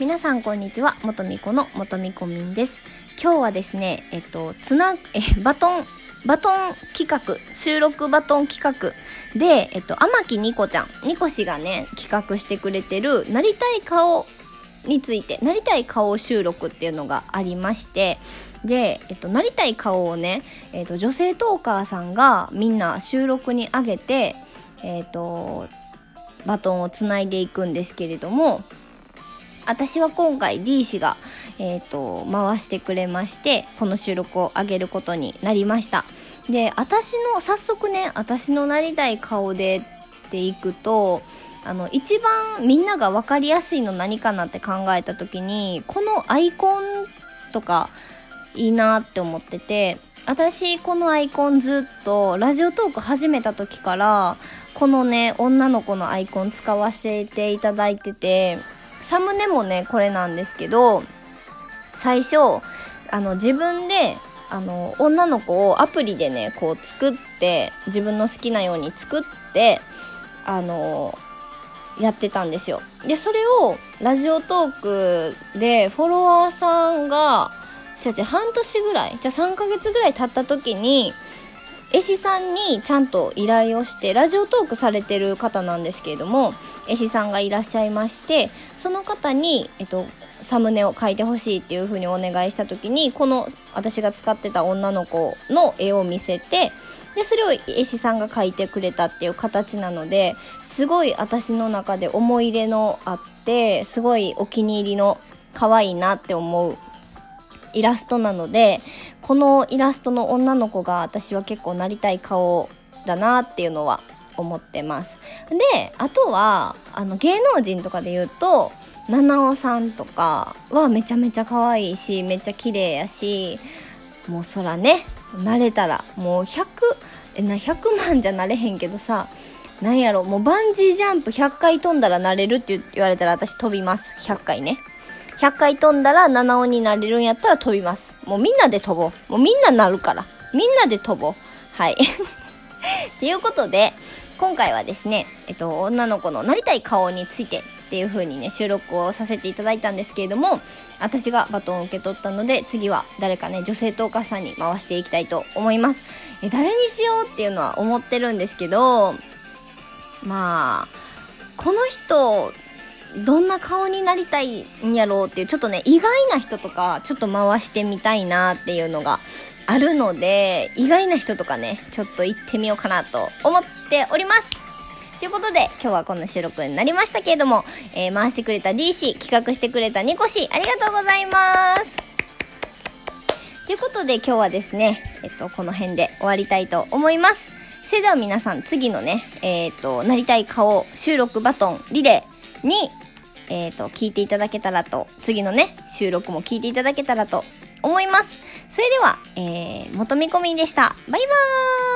皆さんこんにちは。元美子の元美子みんです。今日はですねえっとつなえバトンバトン企画収録バトン企画でえっと天木ニコちゃんニコ氏がね企画してくれてるなりたい顔についてなりたい顔収録っていうのがありましてで、えっと、なりたい顔をね、えっと、女性トーカーさんがみんな収録に上げて、えっと、バトンをつないでいくんですけれども私は今回 D 氏が、えっと、回してくれましてこの収録を上げることになりました。で私の早速ね私のなりたい顔でっていくとあの一番みんなが分かりやすいの何かなって考えた時にこのアイコンとかいいなって思ってて私このアイコンずっとラジオトーク始めた時からこのね女の子のアイコン使わせていただいててサムネもねこれなんですけど最初あの自分であの女の子をアプリでねこう作って自分の好きなように作ってあのやってたんですよ。でそれをラジオトークでフォロワーさんがじゃあ半年ぐらいじゃあ3ヶ月ぐらい経った時に絵師さんにちゃんと依頼をしてラジオトークされてる方なんですけれども絵師さんがいらっしゃいましてその方に、えっと、サムネを描いてほしいっていう風にお願いした時にこの私が使ってた女の子の絵を見せてでそれを絵師さんが描いてくれたっていう形なのですごい私の中で思い入れのあってすごいお気に入りの可愛いなって思うイラストなのでこのイラストの女の子が私は結構なりたい顔だなっていうのは思ってます。であとはあの芸能人とかで言うと七尾さんとかはめちゃめちゃ可愛いしめっちゃ綺麗やしもうそらね慣れたらもう100えな100万じゃなれへんけどさなんやろもうバンジージャンプ100回飛んだらなれるって言われたら私飛びます。100回ね。100回飛んだら七尾になれるんやったら飛びます。もうみんなで飛ぼう。もうみんななるから。みんなで飛ぼう。はい。ということで今回はですね、えっと、女の子のなりたい顔についてっていう風にね、収録をさせていただいたんですけれども、私がバトンを受け取ったので、次は誰かね、女性トーカーさんに回していきたいと思います。え、誰にしようっていうのは思ってるんですけど、まあ、この人、どんな顔になりたいんやろうっていう、ちょっとね、意外な人とか、ちょっと回してみたいなっていうのがあるので、意外な人とかね、ちょっと行ってみようかなと思ってております。ということで、今日はこの収録になりましたけれども、えー、回してくれた DC、企画してくれたニコシ、ありがとうございます。ということで、今日はですね、えっと、この辺で終わりたいと思います。それでは皆さん、次のね、えっ、と、なりたい顔収録バトンリレーに、えっ、と、聞いていただけたらと、次のね、収録も聞いていただけたらと思います。それでは、えー、元見込みでした。バイバーイ